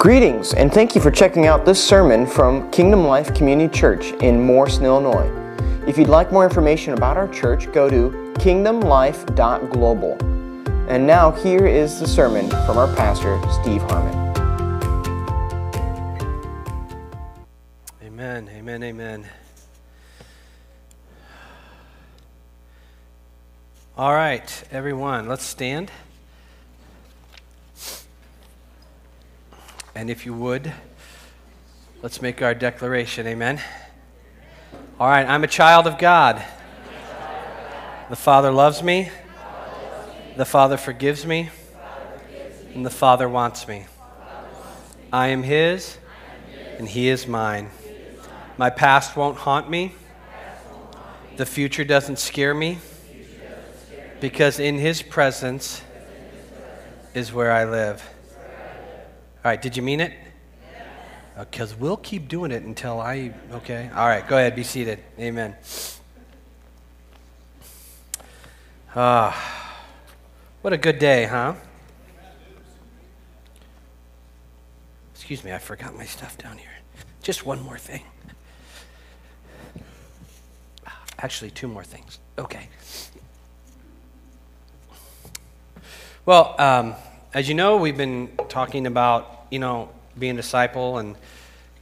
Greetings, and thank you for checking out this sermon from Kingdom Life Community Church in Morrison, Illinois. If you'd like more information about our church, go to kingdomlife.global. And now, here is the sermon from our pastor, Steve Harmon. Amen, amen, amen. All right, everyone, let's stand. And if you would, let's make our declaration. Amen. All right, I'm a child of God. The Father loves me. The Father forgives me. And the Father wants me. I am His, and He is mine. My past won't haunt me. The future doesn't scare me. Because in His presence is where I live. All right, did you mean it? Because we'll keep doing it until I, okay? All right, go ahead, be seated. Amen. Ah, what a good day, huh? Excuse me, I forgot my stuff down here. Just one more thing. Actually, two more things. Okay. Well, um, as you know, we've been talking about, you know, being a disciple and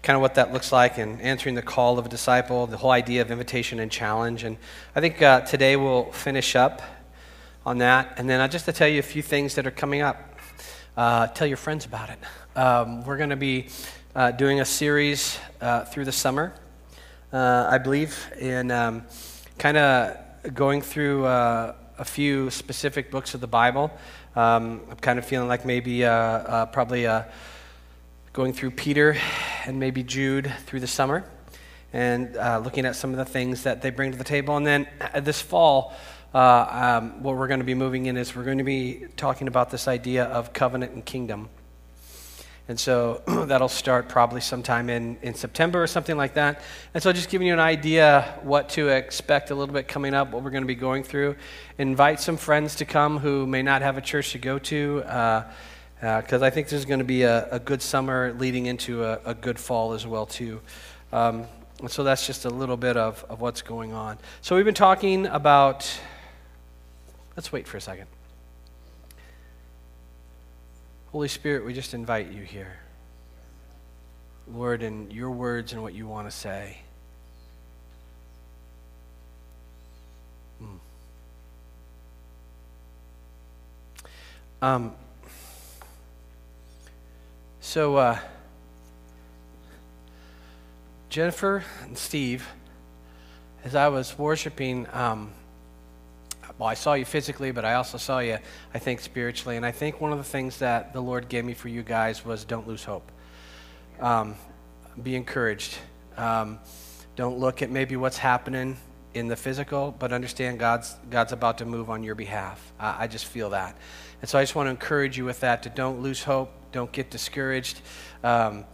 kind of what that looks like and answering the call of a disciple, the whole idea of invitation and challenge. And I think uh, today we'll finish up on that. And then I just to tell you a few things that are coming up. Uh, tell your friends about it. Um, we're going to be uh, doing a series uh, through the summer, uh, I believe, in um, kind of going through uh, a few specific books of the Bible. Um, I'm kind of feeling like maybe probably uh, going through Peter and maybe Jude through the summer and uh, looking at some of the things that they bring to the table. And then uh, this fall, uh, um, what we're going to be moving in is we're going to be talking about this idea of covenant and kingdom. And so that'll start probably sometime in, in September or something like that. And so just giving you an idea what to expect a little bit coming up, what we're going to be going through. Invite some friends to come who may not have a church to go to, because uh, I think there's going to be a, a, good summer leading into a, a, good fall as well too. Um, and so that's just a little bit of, of what's going on. So we've been talking about, let's wait for a second. Holy Spirit, we just invite you here. Lord, in your words and what you want to say. Hmm. Um, so, uh, Jennifer and Steve, as I was worshiping, um, well, I saw you physically, but I also saw you, I think, spiritually. And I think one of the things that the Lord gave me for you guys was don't lose hope. Um, be encouraged. Um, don't look at maybe what's happening in the physical, but understand God's, God's about to move on your behalf. I, I just feel that. And so I just want to encourage you with that to don't lose hope, don't get discouraged. Um,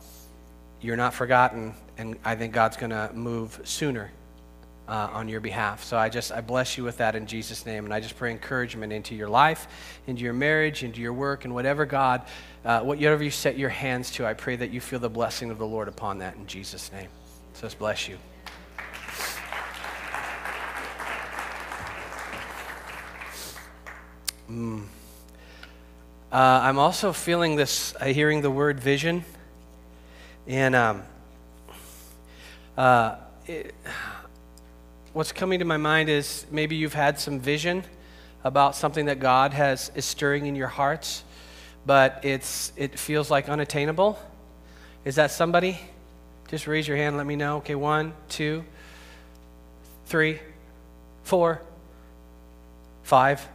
you're not forgotten, and I think God's going to move sooner uh, on your behalf. So I just I bless you with that in Jesus' name, and I just pray encouragement into your life, into your marriage, into your work, and whatever God, uh, whatever you set your hands to. I pray that you feel the blessing of the Lord upon that in Jesus' name. So let's bless you. Mm. Uh, I'm also feeling this, uh, hearing the word vision, and um, uh, it, what's coming to my mind is maybe you've had some vision about something that God has is stirring in your hearts, but it's it feels like unattainable. Is that somebody? Just raise your hand. Let me know. Okay, one, two, three, four, five,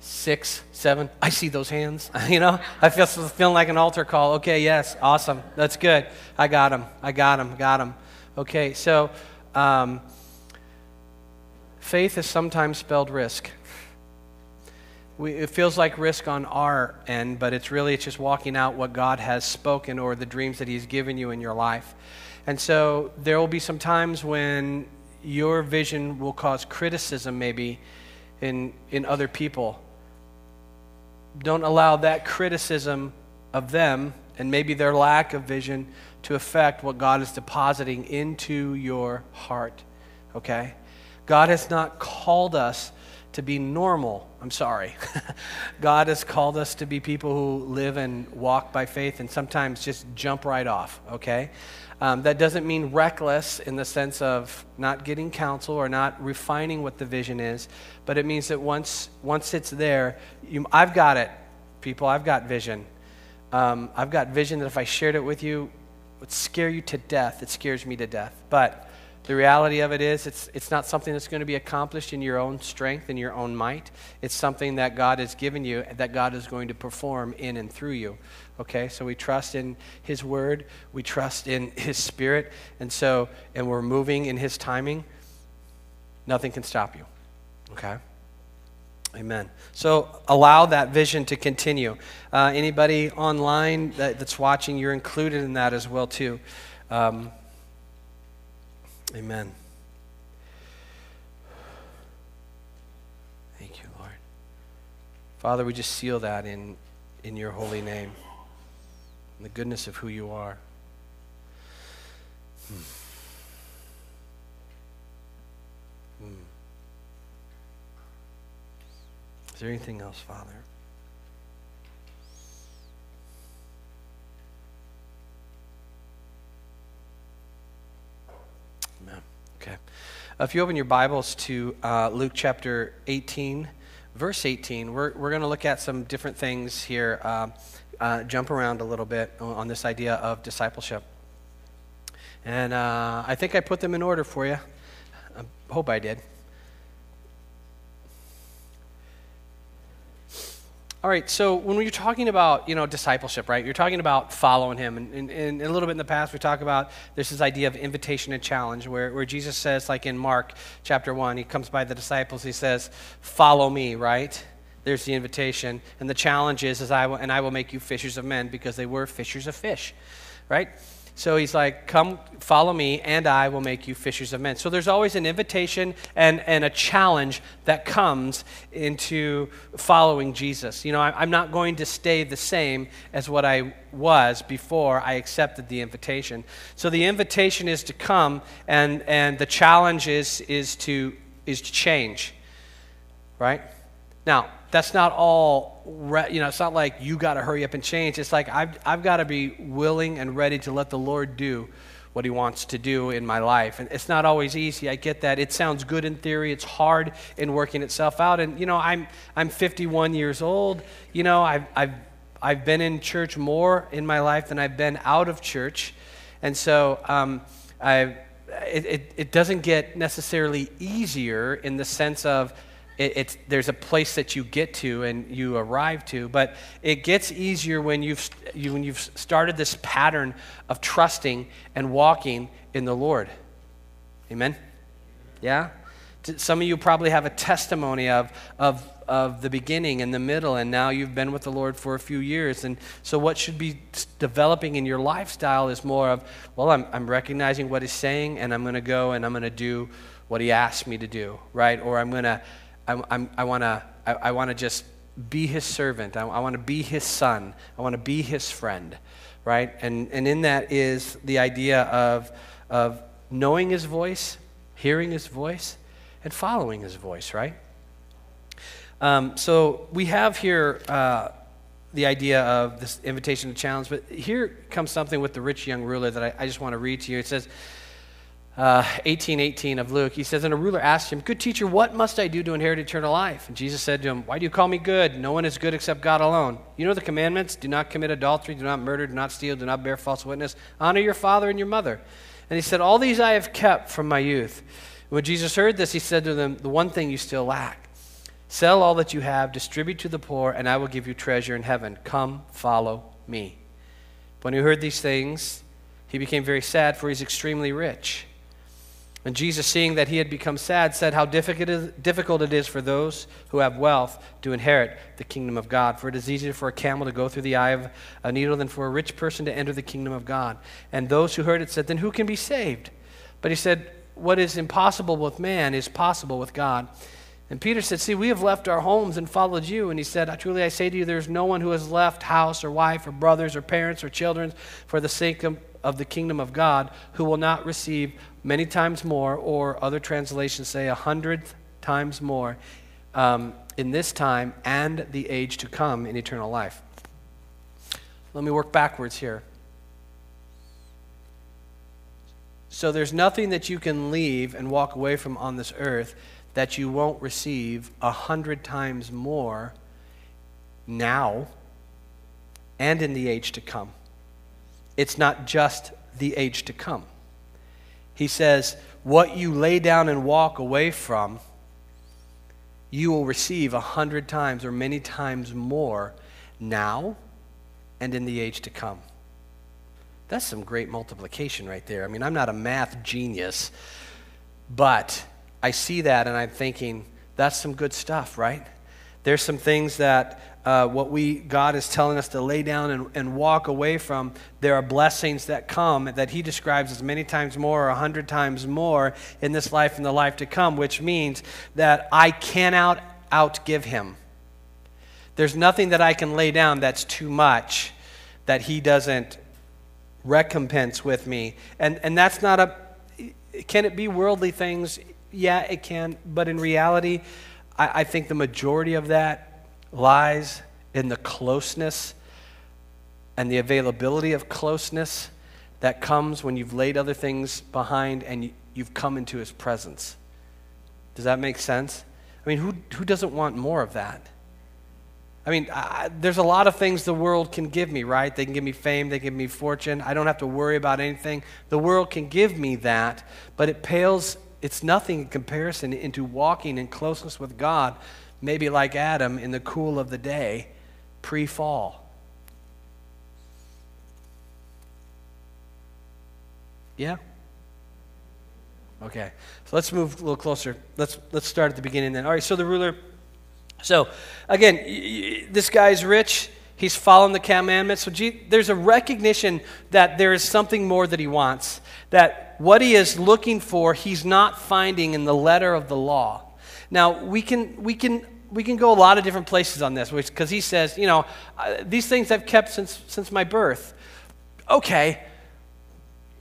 six, seven. I see those hands. you know, I feel feeling like an altar call. Okay, yes, awesome. That's good. I got them. I got them. Got them. Okay, so. Um, Faith is sometimes spelled risk. We, it feels like risk on our end, but it's really it's just walking out what God has spoken or the dreams that He's given you in your life. And so there will be some times when your vision will cause criticism, maybe, in, in other people. Don't allow that criticism of them and maybe their lack of vision to affect what God is depositing into your heart. Okay? God has not called us to be normal. I'm sorry. God has called us to be people who live and walk by faith and sometimes just jump right off, okay? Um, that doesn't mean reckless in the sense of not getting counsel or not refining what the vision is, but it means that once, once it's there, you, I've got it, people. I've got vision. Um, I've got vision that if I shared it with you, it would scare you to death. It scares me to death. But the reality of it is, it's, it's not something that's going to be accomplished in your own strength and your own might. It's something that God has given you, that God is going to perform in and through you. Okay, so we trust in His Word, we trust in His Spirit, and so, and we're moving in His timing. Nothing can stop you. Okay? Amen. So allow that vision to continue. Uh, anybody online that, that's watching, you're included in that as well, too. Um, Amen. Thank you, Lord. Father, we just seal that in, in your holy name, in the goodness of who you are. Hmm. Hmm. Is there anything else, Father? Okay. If you open your Bibles to uh, Luke chapter 18, verse 18, we're, we're going to look at some different things here, uh, uh, jump around a little bit on this idea of discipleship. And uh, I think I put them in order for you. I hope I did. All right, so when you're talking about, you know, discipleship, right, you're talking about following him. And, and, and, a little bit in the past, we talk about there's this idea of invitation and challenge where, where Jesus says, like in Mark chapter 1, he comes by the disciples, he says, follow me, right? There's the invitation. And the challenge is, is I will, and I will make you fishers of men because they were fishers of fish, right? So he's like, Come follow me, and I will make you fishers of men. So there's always an invitation and, and a challenge that comes into following Jesus. You know, I, I'm not going to stay the same as what I was before I accepted the invitation. So the invitation is to come, and, and the challenge is, is, to, is to change, right? Now, that's not all, you know, it's not like you got to hurry up and change. It's like I've, I've got to be willing and ready to let the Lord do what he wants to do in my life. And it's not always easy. I get that. It sounds good in theory. It's hard in working itself out. And, you know, I'm, I'm 51 years old. You know, I've, I've, I've been in church more in my life than I've been out of church. And so um, I, it, it, it doesn't get necessarily easier in the sense of it, it's, there's a place that you get to and you arrive to, but it gets easier when you've, you, when you've started this pattern of trusting and walking in the Lord. Amen? Yeah? Some of you probably have a testimony of, of, of the beginning and the middle, and now you've been with the Lord for a few years. And so, what should be developing in your lifestyle is more of, well, I'm, I'm recognizing what He's saying, and I'm going to go and I'm going to do what He asked me to do, right? Or I'm going to I, I'm, I want to I, I wanna just be his servant. I, I want to be his son. I want to be his friend, right? And, and in that is the idea of, of knowing his voice, hearing his voice, and following his voice, right? Um, so we have here uh, the idea of this invitation to challenge, but here comes something with the rich young ruler that I, I just want to read to you. It says, uh, 18, 18 of Luke, he says, And a ruler asked him, Good teacher, what must I do to inherit eternal life? And Jesus said to him, Why do you call me good? No one is good except God alone. You know the commandments do not commit adultery, do not murder, do not steal, do not bear false witness, honor your father and your mother. And he said, All these I have kept from my youth. when Jesus heard this, he said to them, The one thing you still lack sell all that you have, distribute to the poor, and I will give you treasure in heaven. Come, follow me. When he heard these things, he became very sad, for he's extremely rich. And Jesus, seeing that he had become sad, said, How difficult it is for those who have wealth to inherit the kingdom of God. For it is easier for a camel to go through the eye of a needle than for a rich person to enter the kingdom of God. And those who heard it said, Then who can be saved? But he said, What is impossible with man is possible with God. And Peter said, See, we have left our homes and followed you. And he said, Truly I say to you, there's no one who has left house or wife or brothers or parents or children for the sake of the kingdom of God who will not receive many times more, or other translations say a hundred times more, um, in this time and the age to come in eternal life. Let me work backwards here. So there's nothing that you can leave and walk away from on this earth that you won't receive a hundred times more now and in the age to come. It's not just the age to come. He says, What you lay down and walk away from, you will receive a hundred times or many times more now and in the age to come. That's some great multiplication right there. I mean, I'm not a math genius, but I see that and I'm thinking, that's some good stuff, right? There's some things that uh, what we God is telling us to lay down and, and walk away from. There are blessings that come that He describes as many times more or a hundred times more in this life and the life to come, which means that I cannot outgive Him. There's nothing that I can lay down that's too much that He doesn't recompense with me. And, and that's not a, can it be worldly things? Yeah, it can. But in reality, I, I think the majority of that lies in the closeness and the availability of closeness that comes when you've laid other things behind and you've come into his presence. Does that make sense? I mean, who, who doesn't want more of that? I mean, I, there's a lot of things the world can give me, right? They can give me fame, they can give me fortune. I don't have to worry about anything. The world can give me that, but it pales, it's nothing in comparison into walking in closeness with God, maybe like Adam in the cool of the day, pre fall. Yeah? Okay. So let's move a little closer. Let's, let's start at the beginning then. All right, so the ruler so, again, this guy's rich. He's following the commandments. So, there's a recognition that there is something more that he wants. That what he is looking for, he's not finding in the letter of the law. Now, we can, we can, we can go a lot of different places on this, because he says, you know, uh, these things I've kept since, since my birth. Okay,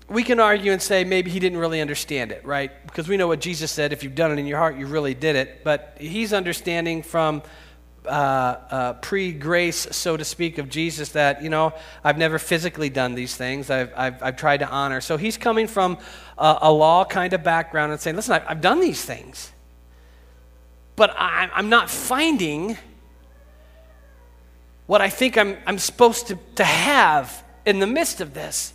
we can argue and say maybe he didn't really understand it, right? Because we know what Jesus said if you've done it in your heart, you really did it. But he's understanding from uh, uh, pre grace, so to speak, of Jesus that, you know, I've never physically done these things. I've, I've, I've tried to honor. So he's coming from a, a law kind of background and saying, listen, I've, I've done these things. But I, I'm not finding what I think I'm, I'm supposed to, to have in the midst of this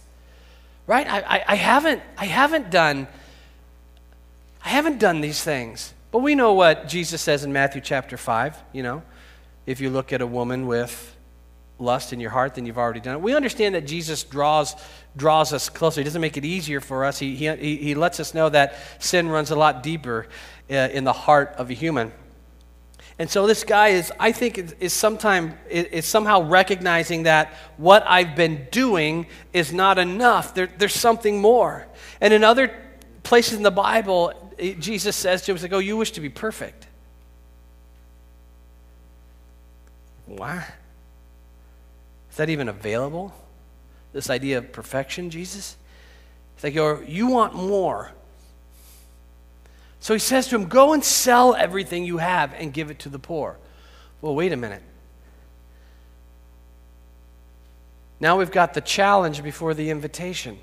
right? I, I, I, haven't, I haven't done, I haven't done these things. But we know what Jesus says in Matthew chapter 5, you know. If you look at a woman with lust in your heart, then you've already done it. We understand that Jesus draws, draws us closer. He doesn't make it easier for us. He, he, he lets us know that sin runs a lot deeper uh, in the heart of a human. And so this guy is, I think, is, sometime, is somehow recognizing that what I've been doing is not enough. There, there's something more. And in other places in the Bible, Jesus says to him, like, oh, you wish to be perfect. Why? That even available? This idea of perfection, Jesus? It's like, you want more. So he says to him, Go and sell everything you have and give it to the poor. Well, wait a minute. Now we've got the challenge before the invitation.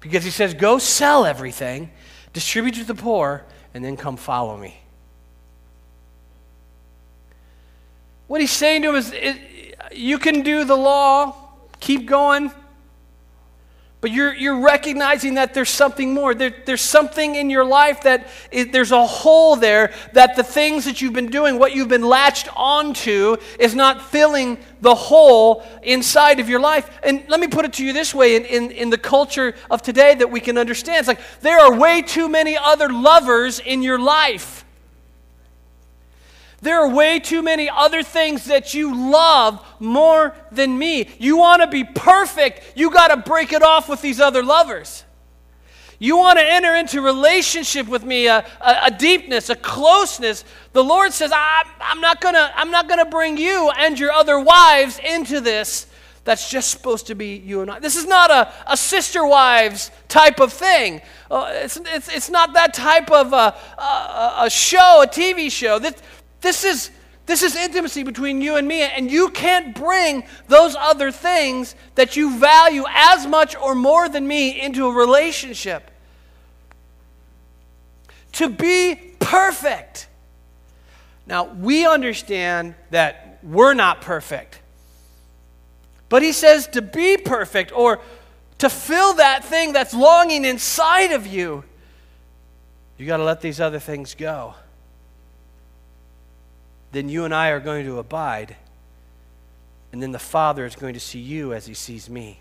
Because he says, Go sell everything, distribute to the poor, and then come follow me. What he's saying to him is, You can do the law, keep going, but you're, you're recognizing that there's something more. There, there's something in your life that is, there's a hole there that the things that you've been doing, what you've been latched onto, is not filling the hole inside of your life. And let me put it to you this way in, in, in the culture of today that we can understand. It's like there are way too many other lovers in your life. There are way too many other things that you love more than me. You want to be perfect, you got to break it off with these other lovers. you want to enter into relationship with me, a, a, a deepness, a closeness, the Lord says, I'm, I'm not going to bring you and your other wives into this. That's just supposed to be you and I. This is not a, a sister wives type of thing. Uh, it's, it's, it's not that type of a, a, a show, a TV show. This, this is this is intimacy between you and me, and you can't bring those other things that you value as much or more than me into a relationship. To be perfect. Now, we understand that we're not perfect. But he says to be perfect or to fill that thing that's longing inside of you, you got to let these other things go then you and I are going to abide. And then the Father is going to see you as he sees me.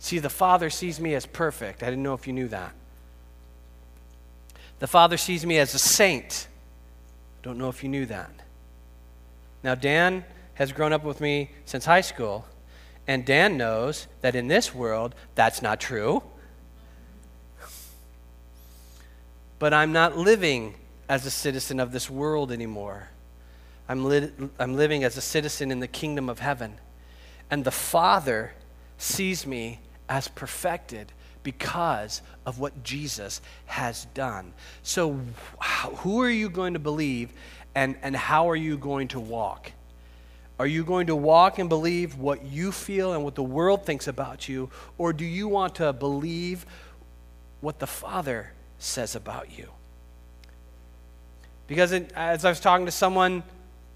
See, the Father sees me as perfect. I didn't know if you knew that. The Father sees me as a saint. I don't know if you knew that. Now, Dan has grown up with me since high school, and Dan knows that in this world, that's not true. But I'm not living as a citizen of this world anymore. I'm, li- I'm living as a citizen in the kingdom of heaven. And the Father sees me as perfected because of what Jesus has done. So, who are you going to believe and, and how are you going to walk? Are you going to walk and believe what you feel and what the world thinks about you? Or do you want to believe what the Father says about you? Because it, as I was talking to someone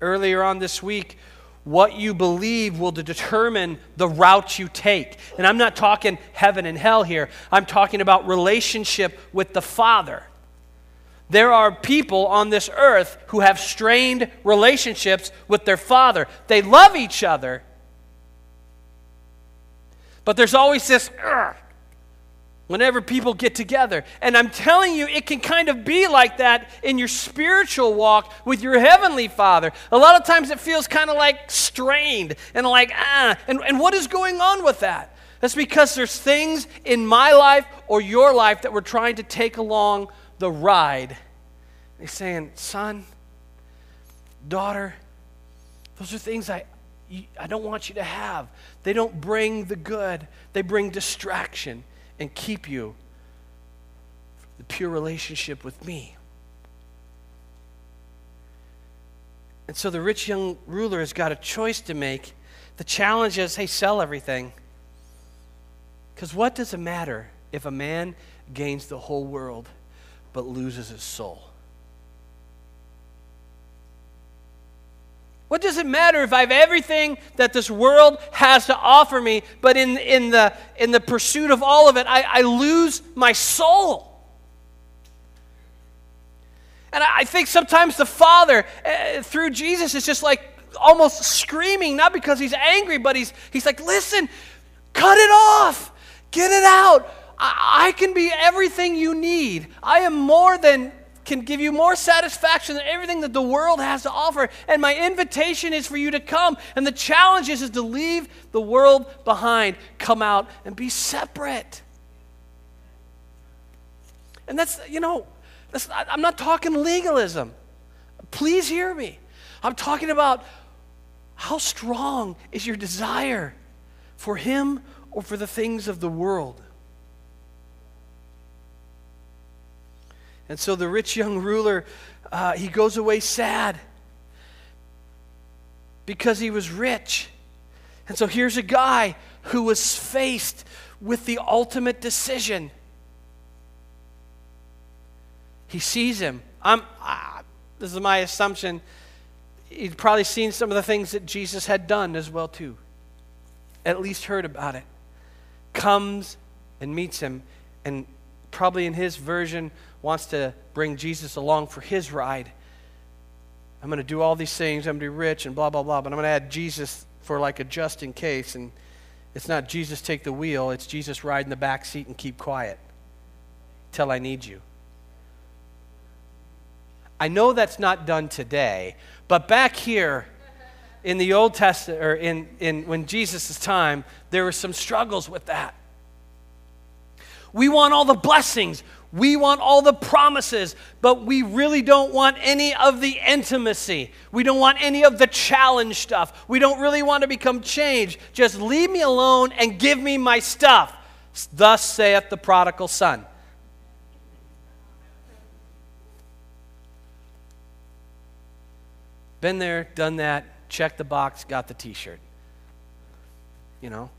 earlier on this week, what you believe will determine the route you take. And I'm not talking heaven and hell here, I'm talking about relationship with the Father. There are people on this earth who have strained relationships with their Father. They love each other, but there's always this, whenever people get together. And I'm telling you, it can kind of be like that in your spiritual walk with your heavenly Father. A lot of times it feels kind of like strained and like, ah. And, and what is going on with that? That's because there's things in my life or your life that we're trying to take along the ride. He's saying, son, daughter, those are things I, I don't want you to have. They don't bring the good, they bring distraction and keep you from the pure relationship with me. And so the rich young ruler has got a choice to make. The challenge is hey, sell everything. Because what does it matter if a man gains the whole world but loses his soul? What does it matter if I have everything that this world has to offer me, but in, in, the, in the pursuit of all of it, I, I lose my soul? And I think sometimes the Father, uh, through Jesus, is just like almost screaming, not because he's angry, but he's, he's like, listen, cut it off, get it out. I, I can be everything you need. I am more than can give you more satisfaction than everything that the world has to offer. And my invitation is for you to come. And the challenge is, is to leave the world behind, come out and be separate. And that's, you know, that's, I'm not talking legalism. Please hear me. I'm talking about how strong is your desire for Him or for the things of the world. And so the rich young ruler, uh, he goes away sad because he was rich. And so here's a guy who was faced with the ultimate decision. He sees him. I'm, this is my assumption. He'd probably seen some of the things that Jesus had done as well too. At least heard about it. Comes and meets him, and probably in his version wants to bring Jesus along for his ride. I'm going to do all these things. I'm going to be rich and blah, blah, blah. But I'm going to add Jesus for like a just in case. And it's not Jesus take the wheel, it's Jesus ride in the back seat and keep quiet till I need you. I know that's not done today, but back here in the Old Testament, or in, in when Jesus' time, there were some struggles with that. We want all the blessings. We want all the promises, but we really don't want any of the intimacy. We don't want any of the challenge stuff. We don't really want to become changed. Just leave me alone and give me my stuff. Thus saith the prodigal son. Been there, done that, checked the box, got the t shirt. You know?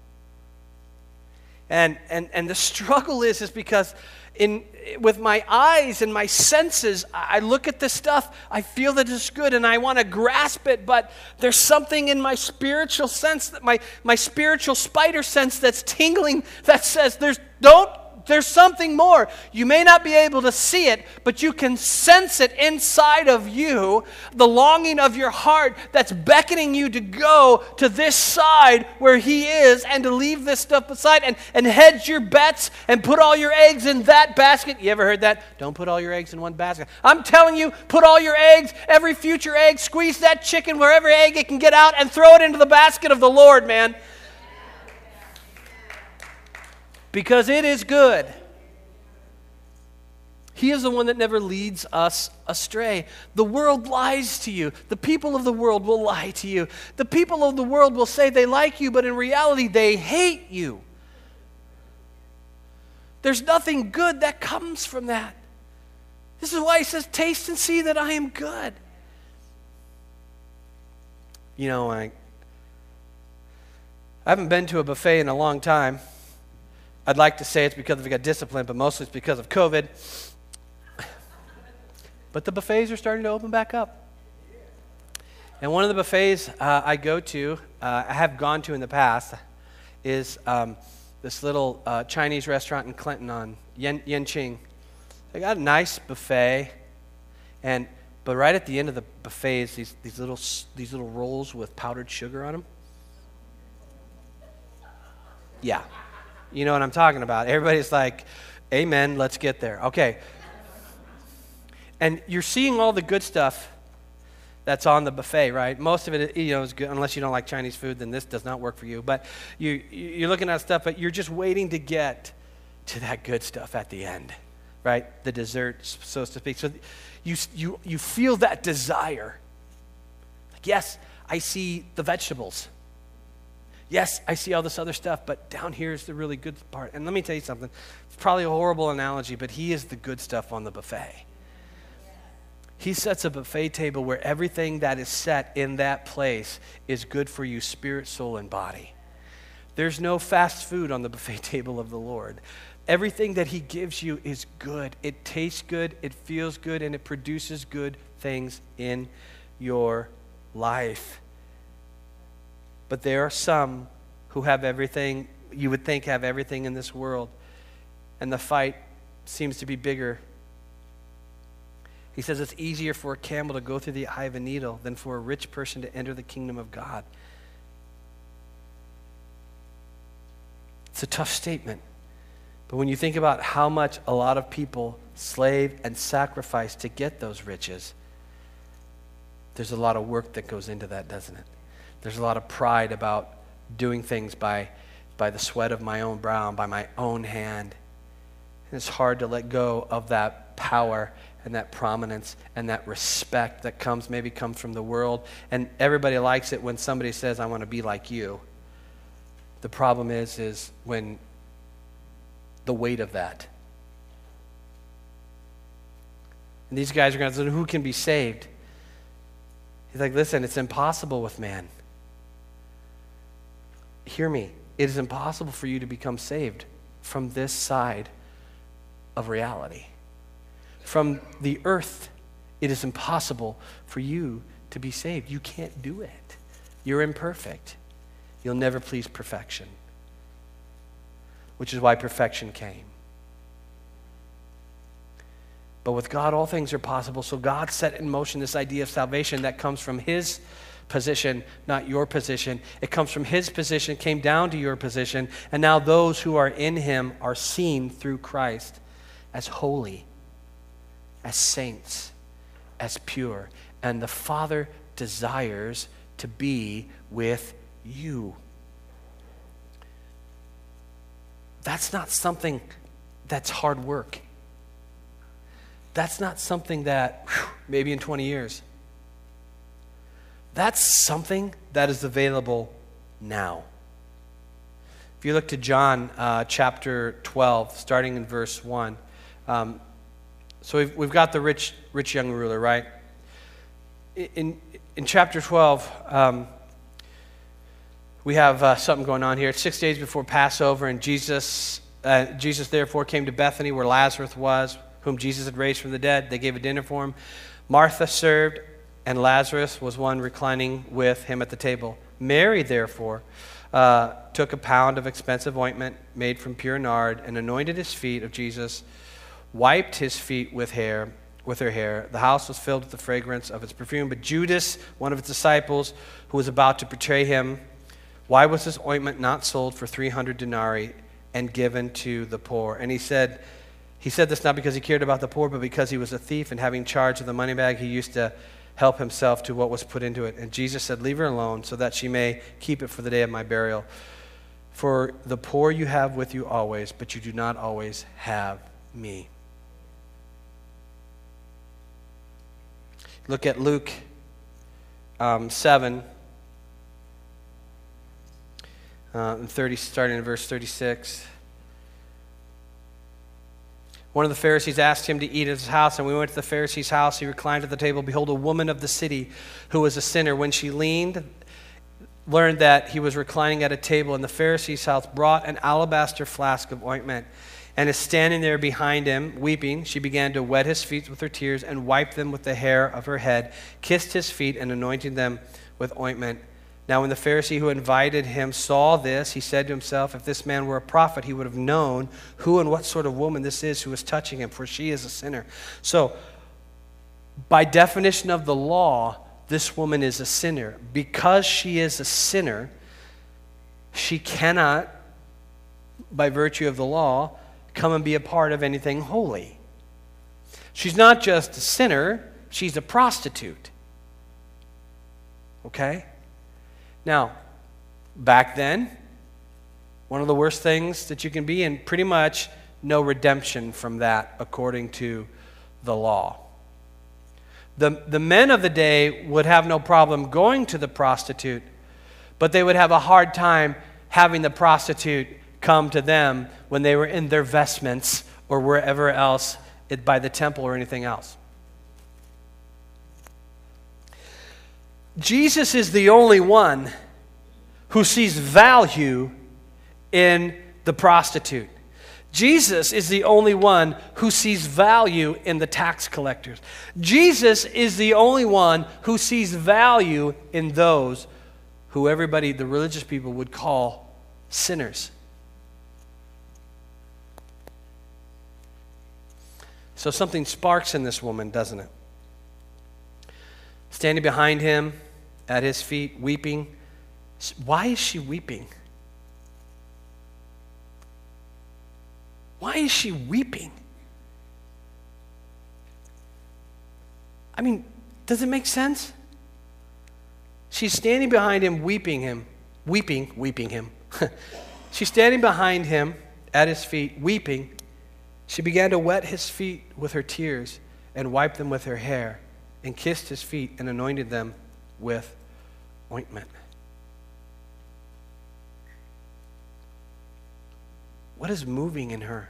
And, and, and the struggle is, is because in, with my eyes and my senses, I look at this stuff, I feel that it's good and I want to grasp it, but there's something in my spiritual sense, that my, my spiritual spider sense that's tingling that says, there's, don't there's something more. You may not be able to see it, but you can sense it inside of you, the longing of your heart that's beckoning you to go to this side where He is and to leave this stuff aside and, and hedge your bets and put all your eggs in that basket. You ever heard that? Don't put all your eggs in one basket. I'm telling you, put all your eggs, every future egg, squeeze that chicken wherever egg it can get out and throw it into the basket of the Lord, man because it is good. He is the one that never leads us astray. The world lies to you. The people of the world will lie to you. The people of the world will say they like you, but in reality, they hate you. There's nothing good that comes from that. This is why he says, Taste and see that I am good. You know, I, I haven't been to a buffet in a long time. I'd like to say it's because we got discipline, but mostly it's because of COVID. But the buffets are starting to open back up. And one of the buffets uh, I go to, uh, I have gone to in the past, is um, this little uh, Chinese restaurant in Clinton on Yen, Yenqing. They got a nice buffet, and but right at the end of the buffet is these, these, little, these little rolls with powdered sugar on them. Yeah. You know what I'm talking about. Everybody's like, Amen, let's get there. Okay. And you're seeing all the good stuff that's on the buffet, right? Most of it, you know, is good. Unless you don't like Chinese food, then this does not work for you. But you, you're looking at stuff, but you're just waiting to get to that good stuff at the end, right? The dessert, so to speak. So you, you, you feel that desire. Like, yes, I see the vegetables. Yes, I see all this other stuff, but down here is the really good part. And let me tell you something. It's probably a horrible analogy, but he is the good stuff on the buffet. He sets a buffet table where everything that is set in that place is good for you, spirit, soul, and body. There's no fast food on the buffet table of the Lord. Everything that He gives you is good. It tastes good, it feels good, and it produces good things in your life. But there are some who have everything, you would think have everything in this world, and the fight seems to be bigger. He says it's easier for a camel to go through the eye of a needle than for a rich person to enter the kingdom of God. It's a tough statement. But when you think about how much a lot of people slave and sacrifice to get those riches, there's a lot of work that goes into that, doesn't it? There's a lot of pride about doing things by, by the sweat of my own brow, by my own hand. And it's hard to let go of that power and that prominence and that respect that comes maybe comes from the world. And everybody likes it when somebody says, I want to be like you. The problem is, is when the weight of that. And these guys are going to say, who can be saved? He's like, listen, it's impossible with man hear me, it is impossible for you to become saved from this side of reality. From the earth, it is impossible for you to be saved. You can't do it. You're imperfect. You'll never please perfection, which is why perfection came. But with God, all things are possible. So God set in motion this idea of salvation that comes from His position, not your position. It comes from his position, came down to your position, and now those who are in him are seen through Christ as holy, as saints, as pure. And the Father desires to be with you. That's not something that's hard work. That's not something that whew, maybe in 20 years. That's something that is available now. If you look to John uh, chapter 12, starting in verse 1, um, so we've, we've got the rich, rich young ruler, right? In, in chapter 12, um, we have uh, something going on here. It's six days before Passover, and Jesus, uh, Jesus therefore came to Bethany where Lazarus was, whom Jesus had raised from the dead. They gave a dinner for him. Martha served, and Lazarus was one reclining with him at the table. Mary, therefore, uh, took a pound of expensive ointment made from pure nard and anointed his feet of Jesus, wiped his feet with hair with her hair. The house was filled with the fragrance of its perfume. But Judas, one of his disciples, who was about to betray him, why was this ointment not sold for 300 denarii and given to the poor? And he said, he said this not because he cared about the poor, but because he was a thief, and having charge of the money bag, he used to help himself to what was put into it. And Jesus said, Leave her alone, so that she may keep it for the day of my burial. For the poor you have with you always, but you do not always have me. Look at Luke um, 7, uh, 30, starting in verse 36. One of the Pharisees asked him to eat at his house, and we went to the Pharisee's house. He reclined at the table. Behold, a woman of the city who was a sinner. When she leaned, learned that he was reclining at a table in the Pharisee's house, brought an alabaster flask of ointment, and is standing there behind him, weeping. She began to wet his feet with her tears and wiped them with the hair of her head, kissed his feet, and anointed them with ointment. Now, when the Pharisee who invited him saw this, he said to himself, If this man were a prophet, he would have known who and what sort of woman this is who is touching him, for she is a sinner. So, by definition of the law, this woman is a sinner. Because she is a sinner, she cannot, by virtue of the law, come and be a part of anything holy. She's not just a sinner, she's a prostitute. Okay? Now, back then, one of the worst things that you can be, and pretty much no redemption from that according to the law. The, the men of the day would have no problem going to the prostitute, but they would have a hard time having the prostitute come to them when they were in their vestments or wherever else by the temple or anything else. Jesus is the only one who sees value in the prostitute. Jesus is the only one who sees value in the tax collectors. Jesus is the only one who sees value in those who everybody, the religious people, would call sinners. So something sparks in this woman, doesn't it? Standing behind him at his feet, weeping. Why is she weeping? Why is she weeping? I mean, does it make sense? She's standing behind him, weeping him, weeping, weeping him. She's standing behind him at his feet, weeping. She began to wet his feet with her tears and wipe them with her hair and kissed his feet and anointed them with ointment. What is moving in her?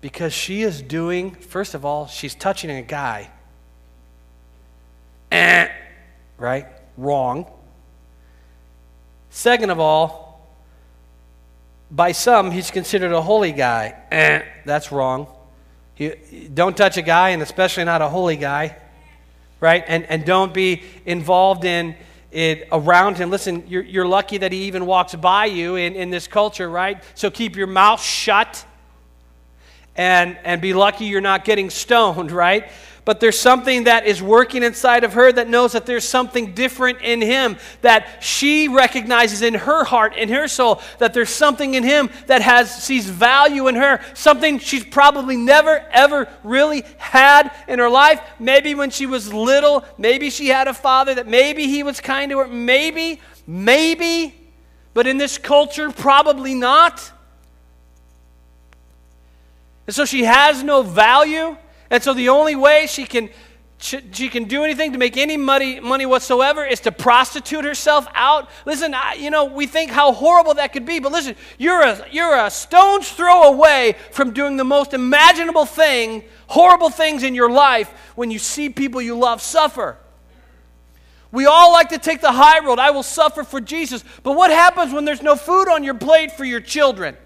Because she is doing, first of all, she's touching a guy. Eh, right? Wrong. Second of all, by some, he's considered a holy guy. Eh, that's wrong. Don't touch a guy, and especially not a holy guy, right? And, and don't be involved in it around him. Listen, you're, you're lucky that he even walks by you in, in this culture, right? So keep your mouth shut and, and be lucky you're not getting stoned, right? But there's something that is working inside of her that knows that there's something different in him, that she recognizes in her heart, in her soul, that there's something in him that has sees value in her, something she's probably never, ever really had in her life. Maybe when she was little, maybe she had a father that maybe he was kind to her, maybe, maybe, but in this culture, probably not. And so she has no value. And so the only way she can she, can do anything to make any money, money whatsoever is to prostitute herself out. Listen, I, you know, we think how horrible that could be, but listen, you're a, you're a stone's throw away from doing the most imaginable thing, horrible things in your life when you see people you love suffer. We all like to take the high road. I will suffer for Jesus. But what happens when there's no food on your plate for your children?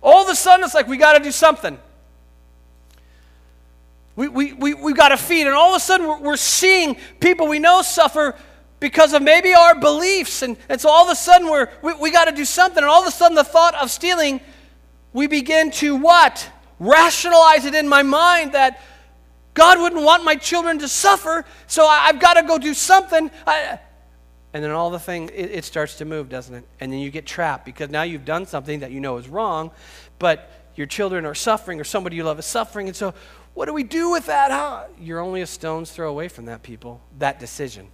All of a sudden, it's like we got to do something. We, we, we, we've got to feed. And all of a sudden, we're, we're seeing people we know suffer because of maybe our beliefs. And, and so all of a sudden, we're, we, we got to do something. And all of a sudden, the thought of stealing, we begin to what? Rationalize it in my mind that God wouldn't want my children to suffer, so I, have got to go do something. I, and then all the thing, it, it starts to move, doesn't it? And then you get trapped because now you've done something that you know is wrong, but your children are suffering or somebody you love is suffering. And so what do we do with that? Huh? You're only a stone's throw away from that, people, that decision.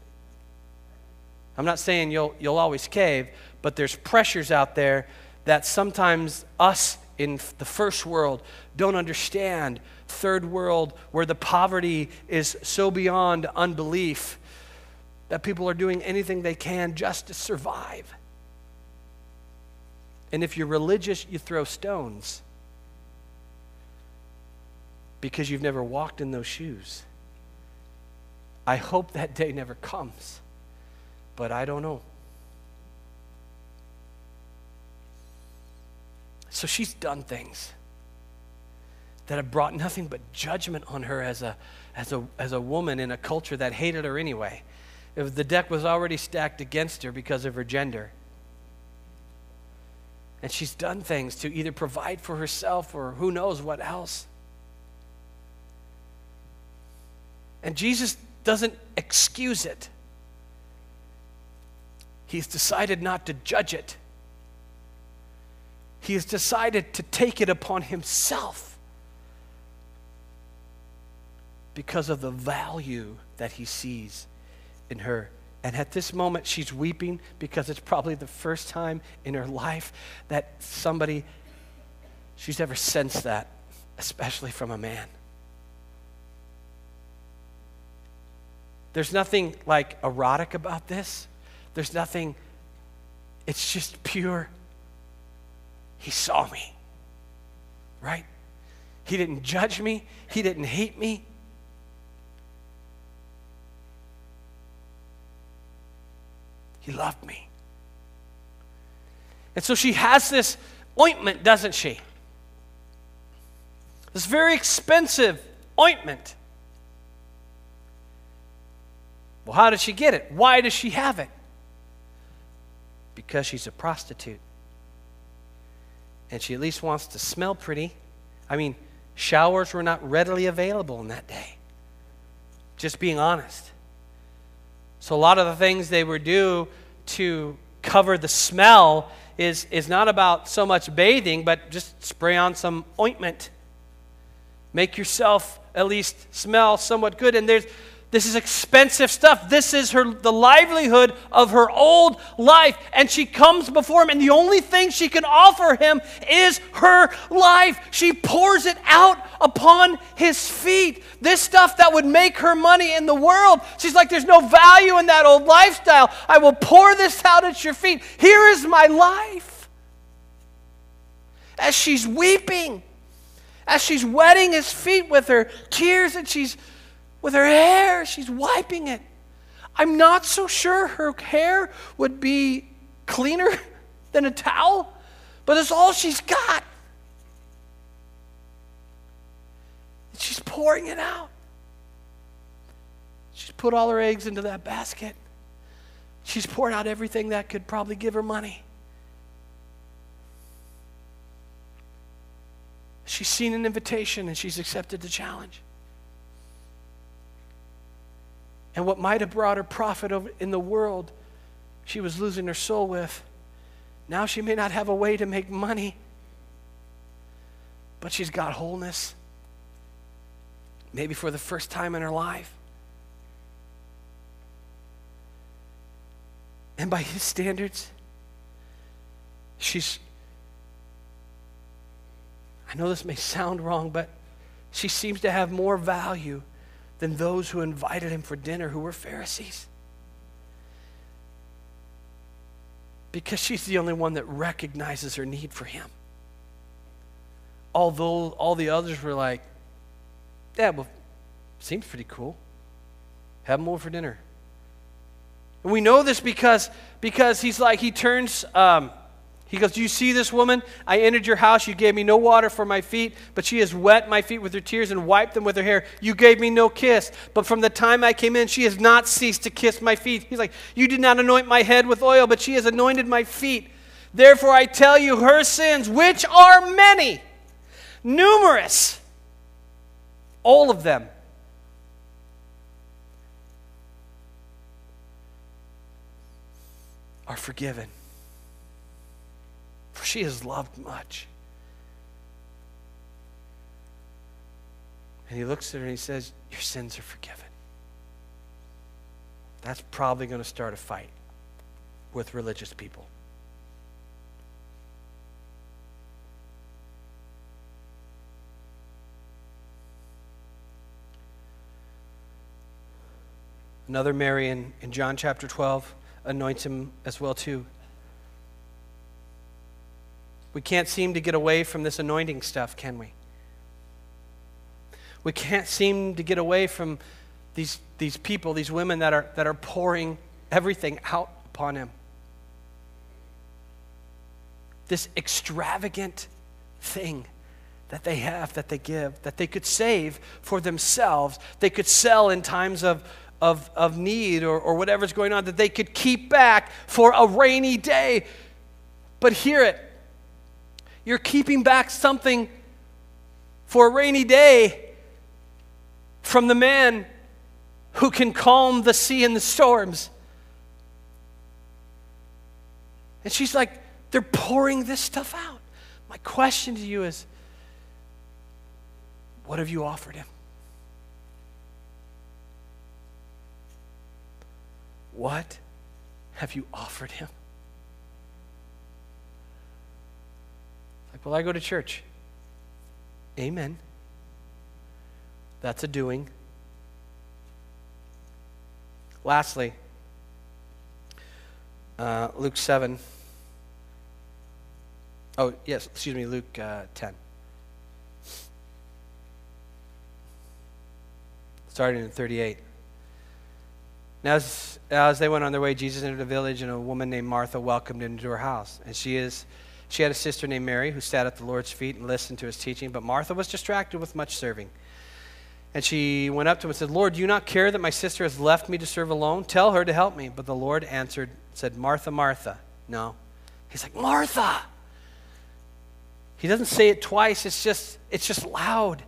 I'm not saying you'll, you'll always cave, but there's pressures out there that sometimes us in the first world don't understand. Third world, where the poverty is so beyond unbelief that people are doing anything they can just to survive. And if you're religious, you throw stones because you've never walked in those shoes. I hope that day never comes, but I don't know. So she's done things that have brought nothing but judgment on her as a, as a, as a woman in a culture that hated her anyway. The deck was already stacked against her because of her gender. And she's done things to either provide for herself or who knows what else. And Jesus doesn't excuse it. He's decided not to judge it. He has decided to take it upon himself because of the value that he sees in her. And at this moment, she's weeping because it's probably the first time in her life that somebody, she's ever sensed that, especially from a man. There's nothing like erotic about this. There's nothing, it's just pure. He saw me, right? He didn't judge me, He didn't hate me. He loved me. And so she has this ointment, doesn't she? This very expensive ointment. Well, how did she get it? Why does she have it? Because she's a prostitute. And she at least wants to smell pretty. I mean, showers were not readily available in that day. Just being honest. So, a lot of the things they would do to cover the smell is, is not about so much bathing, but just spray on some ointment. Make yourself at least smell somewhat good. And there's, this is expensive stuff. This is her the livelihood of her old life. And she comes before him, and the only thing she can offer him is her life. She pours it out upon his feet. This stuff that would make her money in the world. She's like, There's no value in that old lifestyle. I will pour this out at your feet. Here is my life. As she's weeping, as she's wetting his feet with her tears, and she's with her hair. She's wiping it. I'm not so sure her hair would be cleaner than a towel, but it's all she's got. She's pouring it out. She's put all her eggs into that basket. She's poured out everything that could probably give her money. She's seen an invitation and she's accepted the challenge. And what might have brought her profit in the world, she was losing her soul with. Now she may not have a way to make money, but she's got wholeness. Maybe for the first time in her life. And by his standards, she's I know this may sound wrong, but she seems to have more value than those who invited him for dinner who were Pharisees. Because she's the only one that recognizes her need for him. Although all the others were like, yeah, well, seems pretty cool. Have him over for dinner. And we know this because, because he's like, he turns, um, he goes, Do you see this woman? I entered your house. You gave me no water for my feet, but she has wet my feet with her tears and wiped them with her hair. You gave me no kiss. But from the time I came in, she has not ceased to kiss my feet. He's like, You did not anoint my head with oil, but she has anointed my feet. Therefore, I tell you, her sins, which are many, numerous, all of them, are forgiven for she has loved much. And he looks at her and he says, Your sins are forgiven. That's probably going to start a fight with religious people. Another Mary in, in John chapter 12 anoints him as well too. We can't seem to get away from this anointing stuff, can we? We can't seem to get away from these, these people, these women that are, that are pouring everything out upon him. This extravagant thing that they have, that they give, that they could save for themselves, they could sell in times of, of, of need or, or whatever's going on, that they could keep back for a rainy day. But hear it you're keeping back something for a rainy day from the man who can calm the sea and the storms. And she's like, they're pouring this stuff out. My question to you is what have you offered him? What have you offered him? Like, well, I go to church. Amen. That's a doing. Lastly, uh, Luke 7. Oh, yes, excuse me, Luke uh, 10. Starting in 38. Now as, as they went on their way, Jesus entered a village, and a woman named Martha welcomed him into her house. And she is she had a sister named Mary who sat at the Lord's feet and listened to his teaching, but Martha was distracted with much serving. And she went up to him and said, Lord, do you not care that my sister has left me to serve alone? Tell her to help me. But the Lord answered, said, Martha, Martha. No. He's like, Martha. He doesn't say it twice, it's just, it's just loud.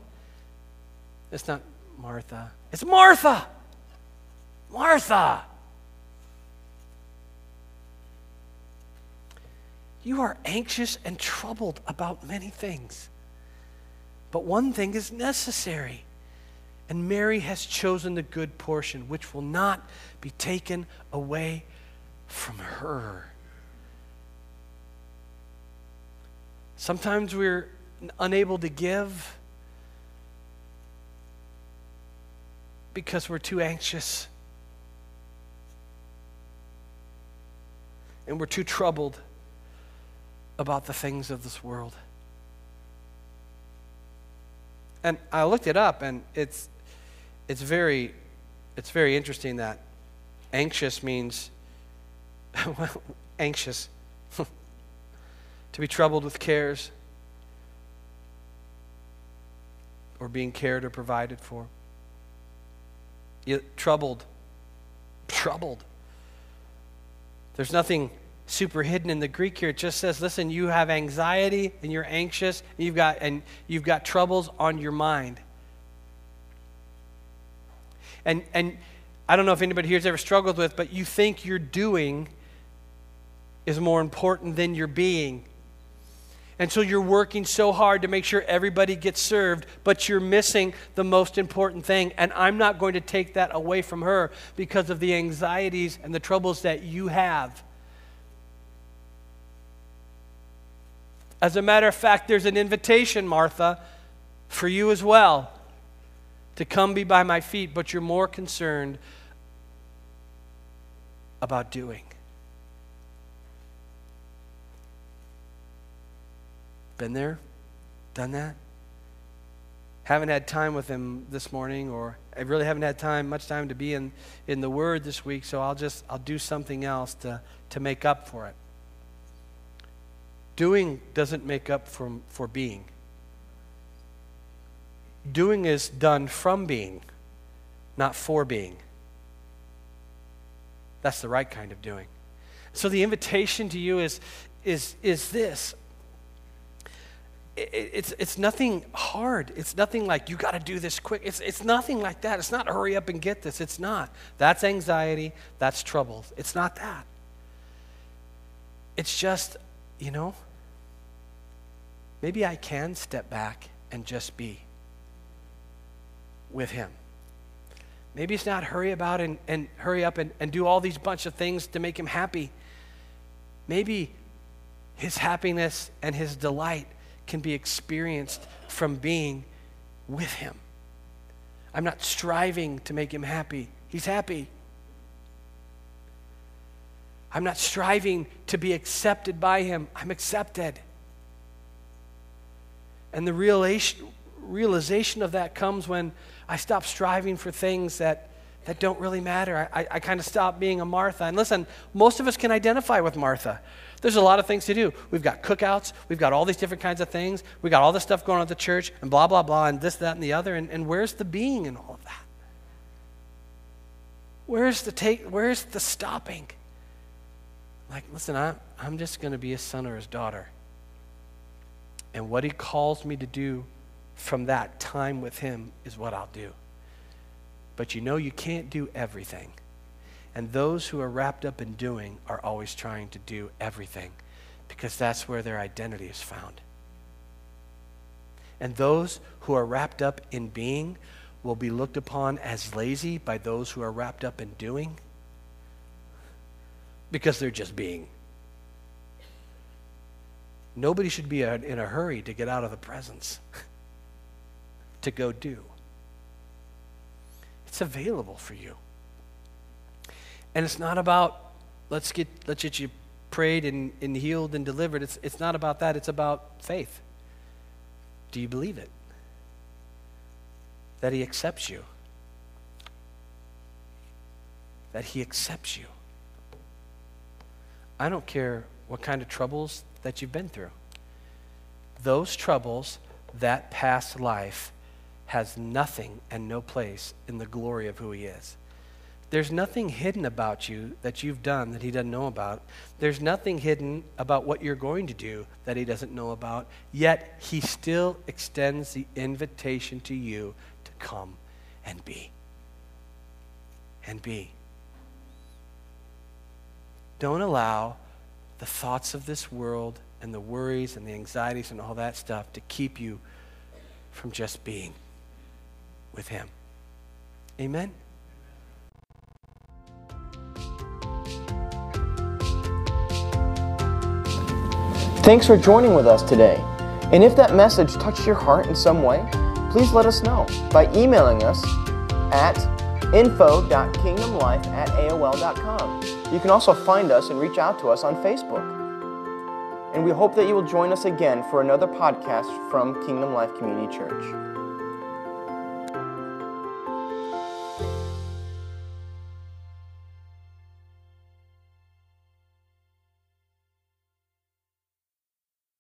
It's not Martha. It's Martha. Martha. You are anxious and troubled about many things. But one thing is necessary. And Mary has chosen the good portion, which will not be taken away from her. Sometimes we're unable to give because we're too anxious and we're too troubled about the things of this world. And I looked it up, and it's, it's, very, it's very interesting that anxious means, anxious, to be troubled with cares, or being cared or provided for. You, troubled, troubled. There's nothing super hidden in the Greek here. It just says, listen, you have anxiety and you're anxious, and you've got and you've got troubles on your mind. And and I don't know if anybody here's ever struggled with, but you think your doing is more important than your being. And so you're working so hard to make sure everybody gets served, but you're missing the most important thing. And I'm not going to take that away from her because of the anxieties and the troubles that you have. As a matter of fact, there's an invitation, Martha, for you as well to come be by my feet, but you're more concerned about doing. Been there? Done that? Haven't had time with him this morning, or I really haven't had time, much time to be in, in the Word this week, so I'll just I'll do something else to, to make up for it. Doing doesn't make up for, for being. Doing is done from being, not for being. That's the right kind of doing. So the invitation to you is, is, is this it's, it's nothing hard. It's nothing like, you got to do this quick. It's, it's nothing like that. It's not hurry up and get this. It's not. That's anxiety. That's trouble. It's not that. It's just, you know, maybe I can step back and just be with Him. Maybe it's not hurry about and, and hurry up and, and do all these bunch of things to make Him happy. Maybe His happiness and His delight can be experienced from being with Him. I'm not striving to make Him happy, He's happy. I'm not striving to be accepted by Him, I'm accepted. And the realization, of that comes when I stop striving for things that, that don't really matter. I, I, I kind of stop being a Martha. And listen, most of us can identify with Martha. There's a lot of things to do. We've got cookouts, we've got all these different kinds of things, we've got all this stuff going on at the church, and blah, blah, blah, and this, that, and the other. And, and where's the being in all of that? Where's the take where's the stopping? Like, listen, I'm, I'm just going to be his son or his daughter. And what he calls me to do from that time with him is what I'll do. But you know, you can't do everything. And those who are wrapped up in doing are always trying to do everything because that's where their identity is found. And those who are wrapped up in being will be looked upon as lazy by those who are wrapped up in doing because they're just being. Nobody should be in a hurry to get out of the presence, to go do. It's available for you. And it's not about let's get let's get you prayed and, and healed and delivered. It's it's not about that. It's about faith. Do you believe it? That he accepts you. That he accepts you. I don't care what kind of troubles that you've been through. Those troubles, that past life, has nothing and no place in the glory of who he is. There's nothing hidden about you that you've done that he doesn't know about. There's nothing hidden about what you're going to do that he doesn't know about. Yet he still extends the invitation to you to come and be. And be. Don't allow the thoughts of this world and the worries and the anxieties and all that stuff to keep you from just being with him. Amen. Thanks for joining with us today. And if that message touched your heart in some way, please let us know by emailing us at info.kingdomlife at aol.com. You can also find us and reach out to us on Facebook. And we hope that you will join us again for another podcast from Kingdom Life Community Church.